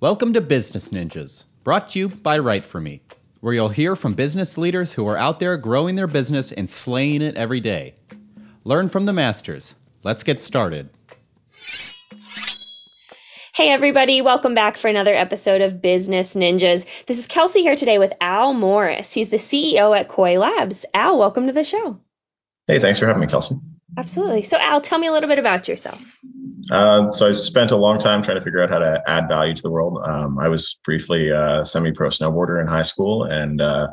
Welcome to Business Ninjas, brought to you by Write For Me, where you'll hear from business leaders who are out there growing their business and slaying it every day. Learn from the masters. Let's get started. Hey, everybody, welcome back for another episode of Business Ninjas. This is Kelsey here today with Al Morris. He's the CEO at Koii Labs. Al, welcome to the show. Hey, thanks for having me, Kelsey. Absolutely. So, Al, tell me a little bit about yourself. Uh, so, I spent a long time trying to figure out how to add value to the world. Um, I was briefly a semi pro snowboarder in high school and uh,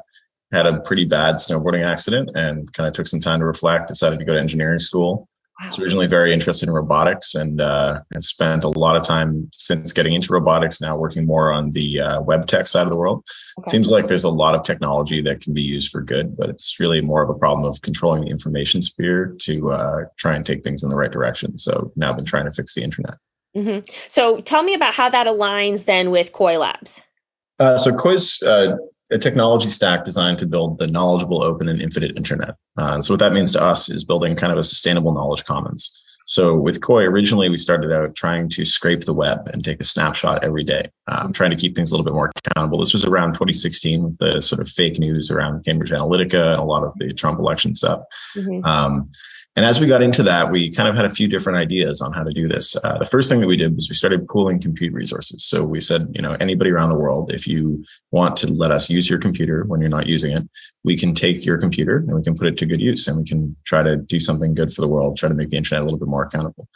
had a pretty bad snowboarding accident and kind of took some time to reflect, decided to go to engineering school. Wow. I was originally very interested in robotics and uh, and spent a lot of time since getting into robotics now working more on the uh, web tech side of the world. Okay. Seems like there's a lot of technology that can be used for good, but it's really more of a problem of controlling the information sphere to uh, try and take things in the right direction. So now I've been trying to fix the internet. Mm-hmm. So tell me about how that aligns then with Koii Labs. Uh, so Koii's uh, a technology stack designed to build the knowledgeable, open, and infinite internet. Uh, and so what that means to us is building kind of a sustainable knowledge commons. So with Koii, originally we started out trying to scrape the web and take a snapshot every day, um, trying to keep things a little bit more accountable. This was around 2016 with the sort of fake news around Cambridge Analytica and a lot of the Trump election stuff. Mm-hmm. Um, and as we got into that, we kind of had a few different ideas on how to do this. Uh, the first thing that we did was we started pooling compute resources. So we said, you know, anybody around the world, if you want to let us use your computer when you're not using it, we can take your computer and we can put it to good use and we can try to do something good for the world, try to make the internet a little bit more accountable.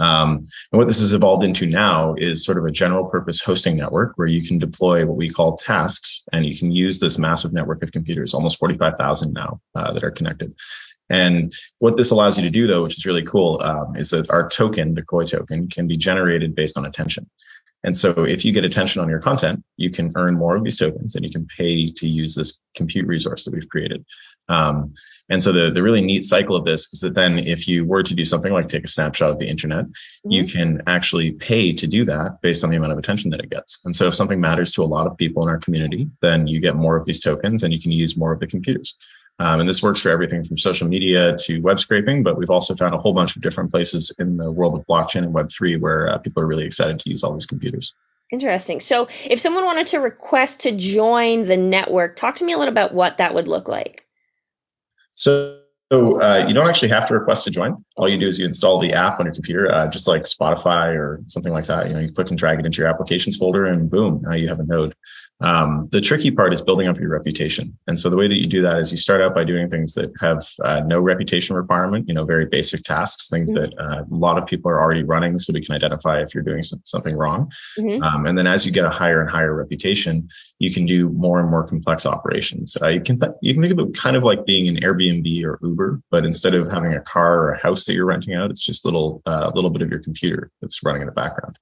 Um, and what this has evolved into now is sort of a general purpose hosting network where you can deploy what we call tasks and you can use this massive network of computers, almost 45,000 now uh, that are connected. And what this allows you to do, though, which is really cool, um, is that our token, the Koii token, can be generated based on attention. And so if you get attention on your content, you can earn more of these tokens and you can pay to use this compute resource that we've created. Um, and so the, the really neat cycle of this is that then if you were to do something like take a snapshot of the internet, mm-hmm. you can actually pay to do that based on the amount of attention that it gets. And so if something matters to a lot of people in our community, then you get more of these tokens and you can use more of the computers. Um, and this works for everything from social media to web scraping, but we've also found a whole bunch of different places in the world of blockchain and Web3 where uh, people are really excited to use all these computers. Interesting. So, if someone wanted to request to join the network, talk to me a little about what that would look like. So, so uh, you don't actually have to request to join. All you do is you install the app on your computer, uh, just like Spotify or something like that. You know, you click and drag it into your applications folder, and boom, now you have a node. Um, the tricky part is building up your reputation. And so the way that you do that is you start out by doing things that have uh, no reputation requirement, you know, very basic tasks, things mm-hmm. that uh, a lot of people are already running so we can identify if you're doing something wrong. Mm-hmm. Um, and then as you get a higher and higher reputation, you can do more and more complex operations. Uh, you can th- you can think of it kind of like being an Airbnb or Uber, but instead of having a car or a house that you're renting out, it's just little a uh, little bit of your computer that's running in the background.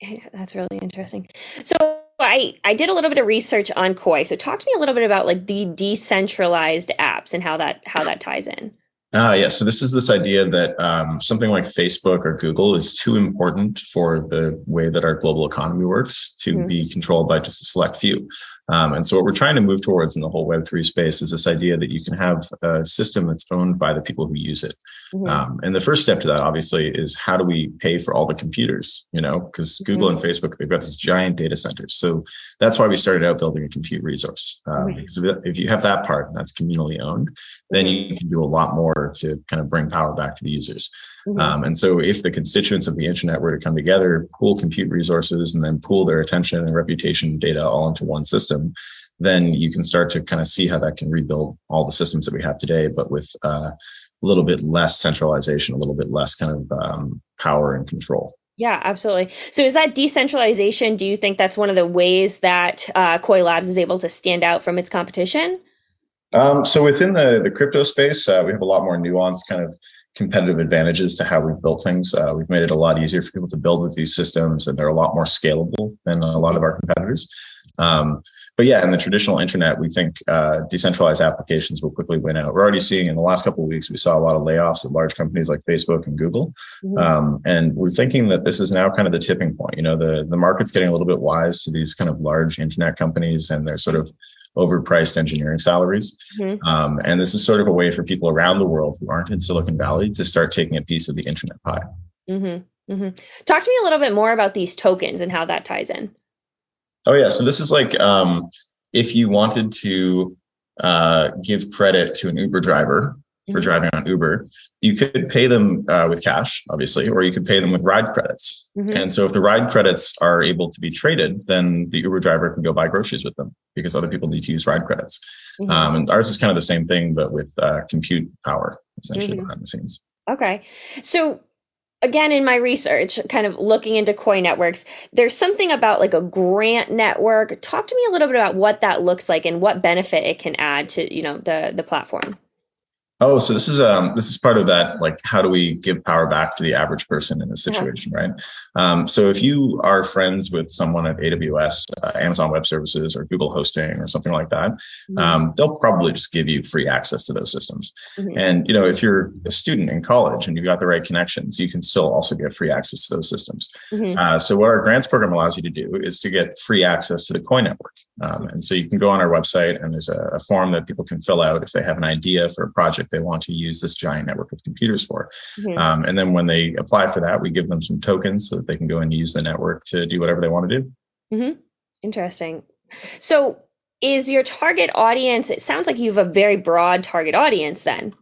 That's really interesting. So I, I did a little bit of research on Koii. So talk to me a little bit about like the decentralized apps and how that how that ties in. Ah, yeah. So this is this idea that um, something like Facebook or Google is too important for the way that our global economy works to mm-hmm. be controlled by just a select few. Um, and so what we're trying to move towards in the whole Web3 space is this idea that you can have a system that's owned by the people who use it. Mm-hmm. Um, and the first step to that, obviously, is how do we pay for all the computers? You know, because mm-hmm. Google and Facebook, they've got these giant data centers. So that's why we started out building a compute resource. Um, mm-hmm. Because if you have that part that's communally owned, then mm-hmm. you can do a lot more to kind of bring power back to the users. Mm-hmm. Um, and so if the constituents of the internet were to come together, pool compute resources, and then pool their attention and reputation data all into one system, then you can start to kind of see how that can rebuild all the systems that we have today, but with uh, a little bit less centralization, a little bit less kind of um, power and control. Yeah, absolutely. So, is that decentralization? Do you think that's one of the ways that uh, Koii Labs is able to stand out from its competition? Um, so, within the the crypto space, uh, we have a lot more nuanced kind of competitive advantages to how we've built things. Uh, we've made it a lot easier for people to build with these systems, and they're a lot more scalable than a lot of our competitors. Um, but yeah, in the traditional internet, we think uh, decentralized applications will quickly win out. We're already seeing in the last couple of weeks, we saw a lot of layoffs at large companies like Facebook and Google, mm-hmm. um, and we're thinking that this is now kind of the tipping point. You know, the the market's getting a little bit wise to these kind of large internet companies, and they're sort of overpriced engineering salaries. Mm-hmm. Um, and this is sort of a way for people around the world who aren't in Silicon Valley to start taking a piece of the internet pie. Mm-hmm. Mm-hmm. Talk to me a little bit more about these tokens and how that ties in. Oh yeah, so this is like um, if you wanted to uh, give credit to an Uber driver for mm-hmm. driving on Uber, you could pay them uh, with cash, obviously, or you could pay them with ride credits. Mm-hmm. And so if the ride credits are able to be traded, then the Uber driver can go buy groceries with them because other people need to use ride credits. Mm-hmm. Um, and ours is kind of the same thing, but with uh, compute power essentially mm-hmm. behind the scenes. Okay. So again in my research kind of looking into Koii networks there's something about like a grant network talk to me a little bit about what that looks like and what benefit it can add to you know the the platform Oh, so this is um this is part of that like how do we give power back to the average person in this situation, yeah. right? Um, so if you are friends with someone at AWS, uh, Amazon Web Services, or Google Hosting, or something like that, mm-hmm. um, they'll probably just give you free access to those systems. Mm-hmm. And you know if you're a student in college and you've got the right connections, you can still also get free access to those systems. Mm-hmm. Uh, so what our grants program allows you to do is to get free access to the Koii network. Um, and so you can go on our website and there's a, a, form that people can fill out if they have an idea for a project they want to use this giant network of computers for. Mm-hmm. Um, and then when they apply for that, we give them some tokens so that they can go and use the network to do whatever they want to do. Mm-hmm. Interesting. So is your target audience, it sounds like you have a very broad target audience then.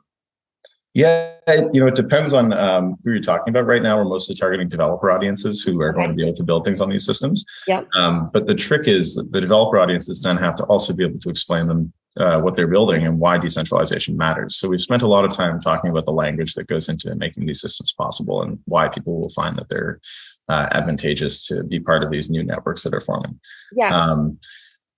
Yeah, you know, it depends on um, who you're talking about. Right now, we're mostly targeting developer audiences who are okay. going to be able to build things on these systems. Yeah. Um, but the trick is that the developer audiences then have to also be able to explain them uh, what they're building and why decentralization matters. So we've spent a lot of time talking about the language that goes into making these systems possible and why people will find that they're uh, advantageous to be part of these new networks that are forming. Yeah. Um,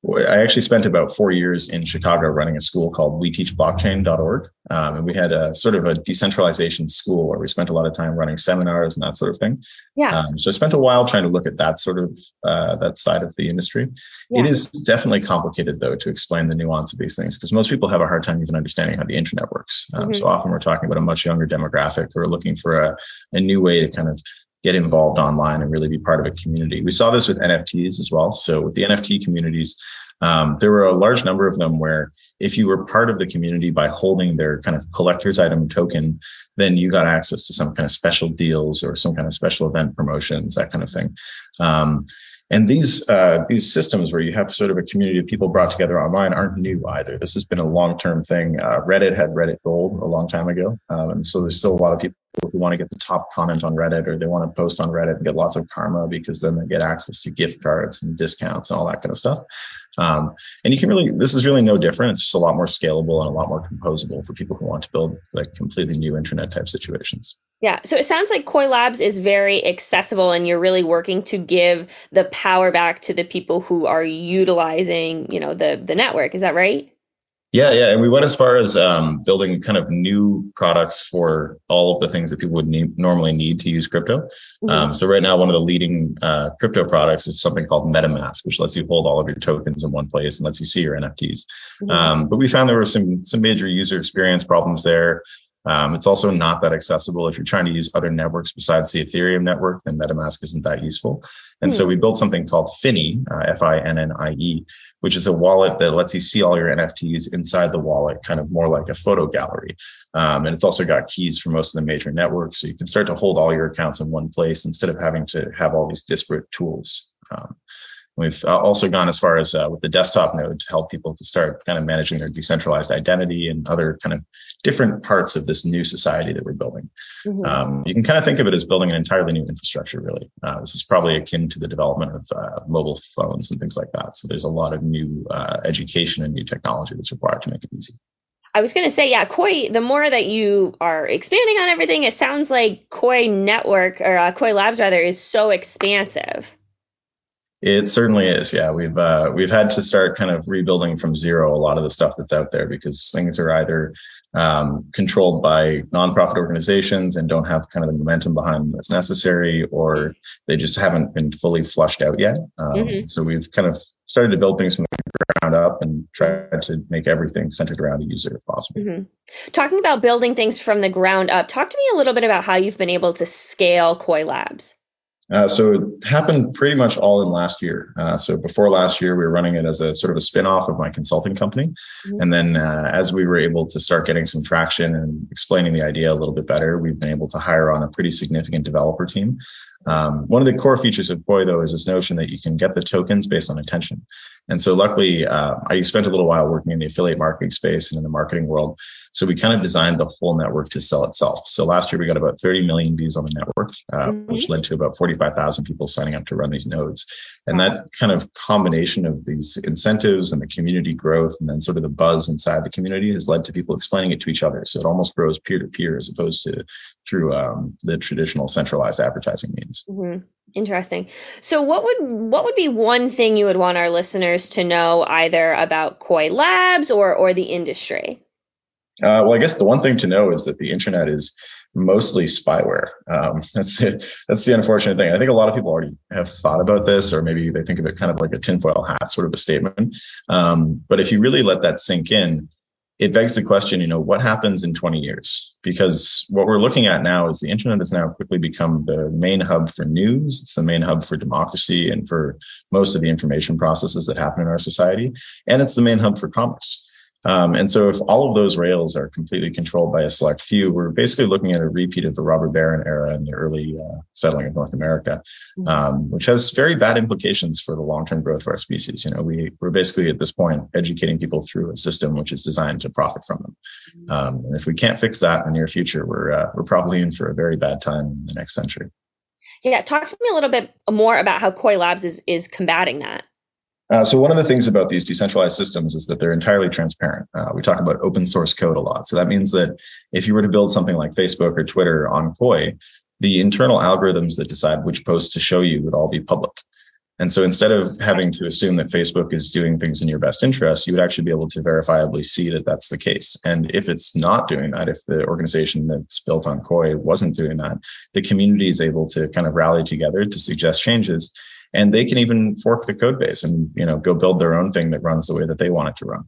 I actually spent about four years in Chicago running a school called WeTeachBlockchain.org. Um, and we had a sort of a decentralization school where we spent a lot of time running seminars and that sort of thing. Yeah. Um, so I spent a while trying to look at that sort of, uh, that side of the industry. Yeah. It is definitely complicated though to explain the nuance of these things because most people have a hard time even understanding how the internet works. Um, mm-hmm. So often we're talking about a much younger demographic who are looking for a, a new way to kind of get involved online and really be part of a community. We saw this with NFTs as well. So with the NFT communities, um, there were a large number of them where if you were part of the community by holding their kind of collector's item token, then you got access to some kind of special deals or some kind of special event promotions, that kind of thing. Um, and these uh, these systems where you have sort of a community of people brought together online aren't new either. This has been a long term thing. Uh, Reddit had Reddit Gold a long time ago, um, and so there's still a lot of people who want to get the top comment on Reddit or they want to post on Reddit and get lots of karma because then they get access to gift cards and discounts and all that kind of stuff. Um, and you can really, this is really no different. It's just a lot more scalable and a lot more composable for people who want to build like completely new internet type situations. Yeah. So it sounds like Koii Labs is very accessible and you're really working to give the power back to the people who are utilizing, you know, the, the network. Is that right? Yeah, yeah, and we went as far as um, building kind of new products for all of the things that people would need, normally need to use crypto. Mm-hmm. Um, so right now, one of the leading uh, crypto products is something called MetaMask, which lets you hold all of your tokens in one place and lets you see your NFTs. Mm-hmm. Um, but we found there were some some major user experience problems there. Um, it's also not that accessible if you're trying to use other networks besides the Ethereum network. Then MetaMask isn't that useful. And mm-hmm. so we built something called Finnie, uh, F-I-N-N-I-E, which is a wallet that lets you see all your NFTs inside the wallet, kind of more like a photo gallery. Um, and it's also got keys for most of the major networks. So you can start to hold all your accounts in one place instead of having to have all these disparate tools. Um, We've uh, also gone as far as uh, with the desktop node to help people to start kind of managing their decentralized identity and other kind of different parts of this new society that we're building. Mm-hmm. Um, you can kind of think of it as building an entirely new infrastructure, really. Uh, this is probably akin to the development of uh, mobile phones and things like that. So there's a lot of new uh, education and new technology that's required to make it easy. I was going to say, yeah, Koii, the more that you are expanding on everything, it sounds like Koii Network or uh, Koii Labs rather is so expansive. It certainly is. Yeah, we've uh, we've had to start kind of rebuilding from zero a lot of the stuff that's out there because things are either um, controlled by nonprofit organizations and don't have kind of the momentum behind them that's necessary, or they just haven't been fully flushed out yet. Um, mm-hmm. So we've kind of started to build things from the ground up and tried to make everything centered around a user if possible. Mm-hmm. Talking about building things from the ground up, talk to me a little bit about how you've been able to scale Koii Labs. Uh, so it happened pretty much all in last year. Uh, so before last year, we were running it as a sort of a spin-off of my consulting company. Mm-hmm. And then uh, as we were able to start getting some traction and explaining the idea a little bit better, we've been able to hire on a pretty significant developer team. Um, one of the core features of Koii, though, is this notion that you can get the tokens based on attention. And so, luckily, uh, I spent a little while working in the affiliate marketing space and in the marketing world. So we kind of designed the whole network to sell itself. So last year we got about 30 million views on the network, uh, mm-hmm. which led to about 45,000 people signing up to run these nodes. And wow. that kind of combination of these incentives and the community growth and then sort of the buzz inside the community has led to people explaining it to each other. So it almost grows peer to peer as opposed to through um, the traditional centralized advertising means. Mm-hmm. Interesting. So what would what would be one thing you would want our listeners to know either about Koii Labs or or the industry? Uh, well, I guess the one thing to know is that the internet is mostly spyware. Um, that's it. That's the unfortunate thing. I think a lot of people already have thought about this, or maybe they think of it kind of like a tinfoil hat sort of a statement. Um, but if you really let that sink in, it begs the question, you know, what happens in 20 years? Because what we're looking at now is the internet has now quickly become the main hub for news. It's the main hub for democracy and for most of the information processes that happen in our society. And it's the main hub for commerce. Um, and so if all of those rails are completely controlled by a select few, we're basically looking at a repeat of the robber baron era in the early uh, settling of North America, mm-hmm. um, which has very bad implications for the long-term growth of our species. You know, we, we're basically at this point educating people through a system which is designed to profit from them. Mm-hmm. Um, and if we can't fix that in the near future, we're, uh, we're probably in for a very bad time in the next century. Yeah, talk to me a little bit more about how Koii Labs is, is combating that. Uh, so one of the things about these decentralized systems is that they're entirely transparent. Uh, we talk about open source code a lot. So that means that if you were to build something like Facebook or Twitter on Koii, the internal algorithms that decide which posts to show you would all be public. And so instead of having to assume that Facebook is doing things in your best interest, you would actually be able to verifiably see that that's the case. And if it's not doing that, if the organization that's built on Koii wasn't doing that, the community is able to kind of rally together to suggest changes and they can even fork the code base and you know go build their own thing that runs the way that they want it to run.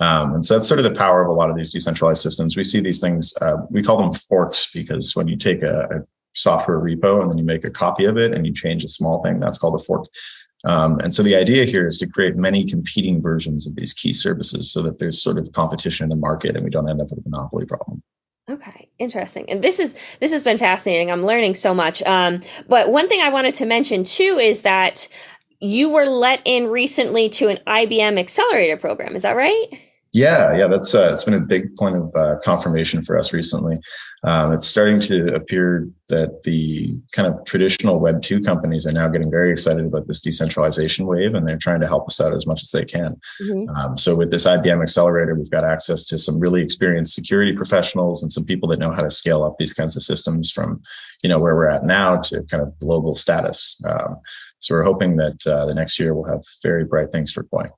Um, and so that's sort of the power of a lot of these decentralized systems. We see these things, uh, we call them forks because when you take a, a, software repo and then you make a copy of it and you change a small thing, that's called a fork. Um, and so the idea here is to create many competing versions of these key services so that there's sort of competition in the market and we don't end up with a monopoly problem. Okay, interesting. And this is this has been fascinating. I'm learning so much. Um, but one thing I wanted to mention too is that you were let in recently to an IBM accelerator program. Is that right? Yeah, yeah, that's uh, it's been a big point of uh, confirmation for us recently. Um, it's starting to appear that the kind of traditional Web two companies are now getting very excited about this decentralization wave, and they're trying to help us out as much as they can. Mm-hmm. Um, so with this IBM accelerator, we've got access to some really experienced security professionals and some people that know how to scale up these kinds of systems from, you know, where we're at now to kind of global status. Um, so we're hoping that uh, the next year we'll have very bright things for Koii.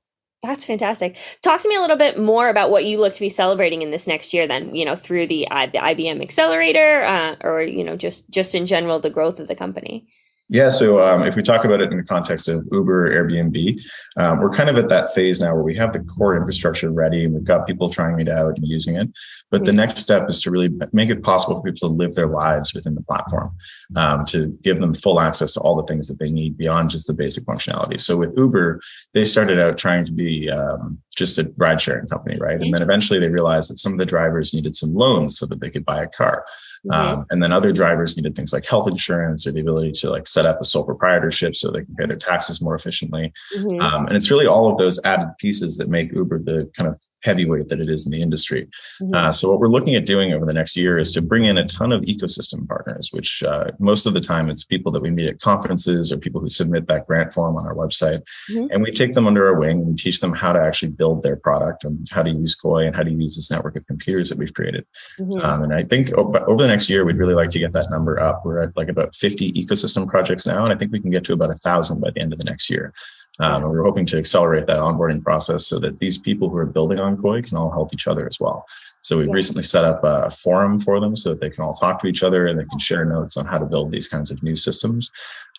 That's fantastic. Talk to me a little bit more about what you look to be celebrating in this next year, then you know through the the IBM Accelerator, uh, or you know just just in general the growth of the company. Yeah, so um, if we talk about it in the context of Uber, Airbnb, um, we're kind of at that phase now where we have the core infrastructure ready and we've got people trying it out and using it. But mm-hmm. the next step is to really make it possible for people to live their lives within the platform, um, to give them full access to all the things that they need beyond just the basic functionality. So with Uber, they started out trying to be um, just a ride sharing company, right? And then eventually they realized that some of the drivers needed some loans so that they could buy a car. Mm-hmm. Um, and then other drivers needed things like health insurance or the ability to like set up a sole proprietorship so they can pay their taxes more efficiently. Mm-hmm. Um, and it's really all of those added pieces that make Uber the kind of heavyweight that it is in the industry. Mm-hmm. Uh, so what we're looking at doing over the next year is to bring in a ton of ecosystem partners, which uh, most of the time it's people that we meet at conferences or people who submit that grant form on our website, mm-hmm. and we take them under our wing and we teach them how to actually build their product and how to use Koii and how to use this network of computers that we've created. Mm-hmm. Um, and I think over, over the next year we'd really like to get that number up. We're at like about 50 ecosystem projects now, and I think we can get to about a thousand by the end of the next year. Um, and we're hoping to accelerate that onboarding process so that these people who are building on Koii can all help each other as well. So we've yeah. recently set up a forum for them so that they can all talk to each other and they can share notes on how to build these kinds of new systems.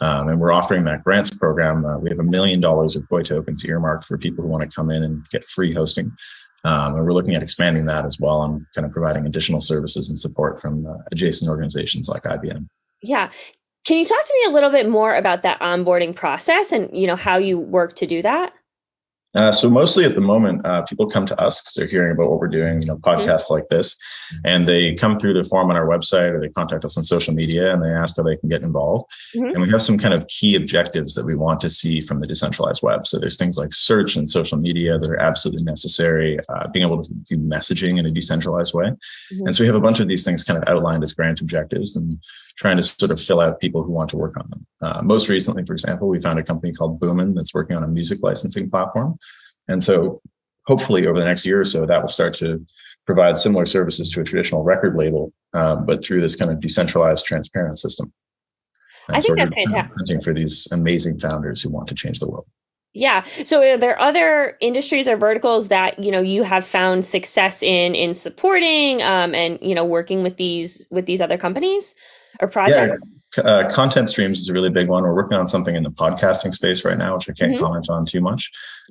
Um, and we're offering that grants program. Uh, we have a million dollars of Koii tokens earmarked for people who want to come in and get free hosting. Um, and we're looking at expanding that as well and kind of providing additional services and support from uh, adjacent organizations like IBM. Yeah. Can you talk to me a little bit more about that onboarding process and you know how you work to do that? Uh, so mostly at the moment, uh, people come to us because they're hearing about what we're doing, you know, mm-hmm. podcasts mm-hmm. like this, and they come through the form on our website or they contact us on social media and they ask how they can get involved. Mm-hmm. And we have some kind of key objectives that we want to see from the decentralized web. So there's things like search and social media that are absolutely necessary, uh, being able to do messaging in a decentralized way. Mm-hmm. And so we have a bunch of these things kind of outlined as grant objectives and trying to sort of fill out people who want to work on them. Uh, most recently, for example, we found a company called Boomin that's working on a music licensing platform. And so hopefully over the next year or so, that will start to provide similar services to a traditional record label, um, but through this kind of decentralized, transparent system. And I think that's fantastic. Hunting for these amazing founders who want to change the world. Yeah. So are there other industries or verticals that you know you have found success in in supporting um, and you know working with these with these other companies or projects? Yeah uh, content streams is a really big one. We're working on something in the podcasting space right now, which I can't mm-hmm. comment on too much.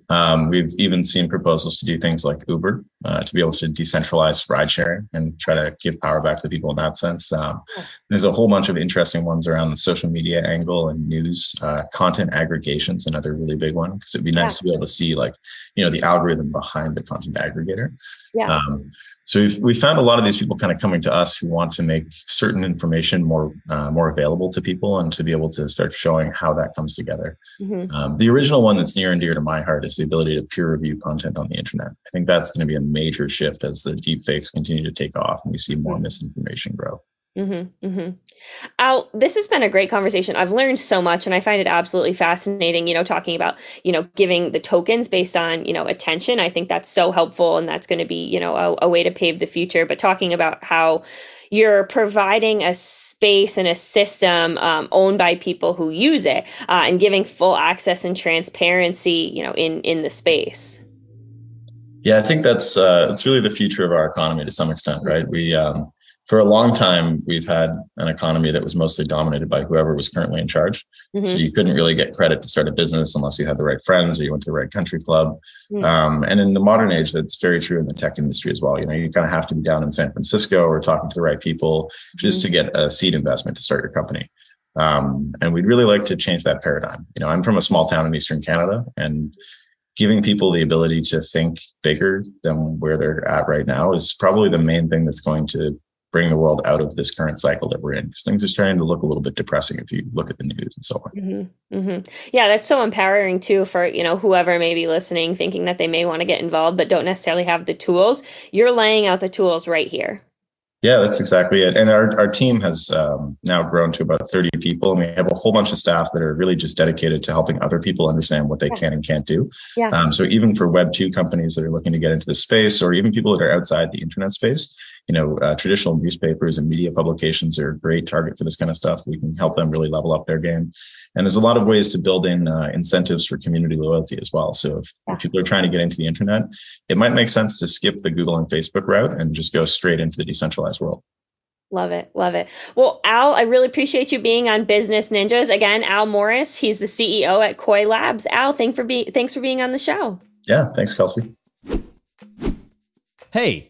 Um, we've even seen proposals to do things like Uber uh, to be able to decentralize ride sharing and try to give power back to people in that sense. Um, there's a whole bunch of interesting ones around the social media angle and news. Uh, content aggregation is another really big one because it'd be nice yeah. to be able to see like you know the algorithm behind the content aggregator. Yeah. Um, so we've, we found a lot of these people kind of coming to us who want to make certain information more uh, more available to people and to be able to start showing how that comes together. Mm-hmm. Um, the original one that's near and dear to my heart is the ability to peer review content on the internet. I think that's going to be a major shift as the deep fakes continue to take off and we see more mm-hmm. misinformation grow. Mm-hmm, mm-hmm. Al, this has been a great conversation. I've learned so much, and I find it absolutely fascinating. You know, talking about you know giving the tokens based on you know attention. I think that's so helpful, and that's going to be you know a, a way to pave the future. But talking about how you're providing a space and a system um, owned by people who use it, uh, and giving full access and transparency, you know, in in the space. Yeah, I think that's uh, it's really the future of our economy to some extent, right? We um, for a long time, we've had an economy that was mostly dominated by whoever was currently in charge. Mm-hmm. So you couldn't really get credit to start a business unless you had the right friends or you went to the right country club. Mm-hmm. Um, and in the modern age, that's very true in the tech industry as well. You know, you kind of have to be down in San Francisco or talking to the right people just mm-hmm. to get a seed investment to start your company. Um, and we'd really like to change that paradigm. You know, I'm from a small town in Eastern Canada and giving people the ability to think bigger than where they're at right now is probably the main thing that's going to bring the world out of this current cycle that we're in because things are starting to look a little bit depressing if you look at the news and so on mm-hmm, mm-hmm. yeah that's so empowering too for you know whoever may be listening thinking that they may want to get involved but don't necessarily have the tools you're laying out the tools right here yeah, that's exactly it. And our, our team has um, now grown to about 30 people, and we have a whole bunch of staff that are really just dedicated to helping other people understand what they yeah. can and can't do. Yeah. Um, so even for Web 2 companies that are looking to get into the space, or even people that are outside the internet space, you know, uh, traditional newspapers and media publications are a great target for this kind of stuff. We can help them really level up their game. And there's a lot of ways to build in uh, incentives for community loyalty as well. So if, yeah. if, people are trying to get into the internet, it might make sense to skip the Google and Facebook route and just go straight into the decentralized world. Love it. Love it. Well, Al, I really appreciate you being on Business Ninjas. Again, Al Morris, he's the CEO at Koii Labs. Al, thank for being thanks for being on the show. Yeah, thanks, Kelsey. Hey,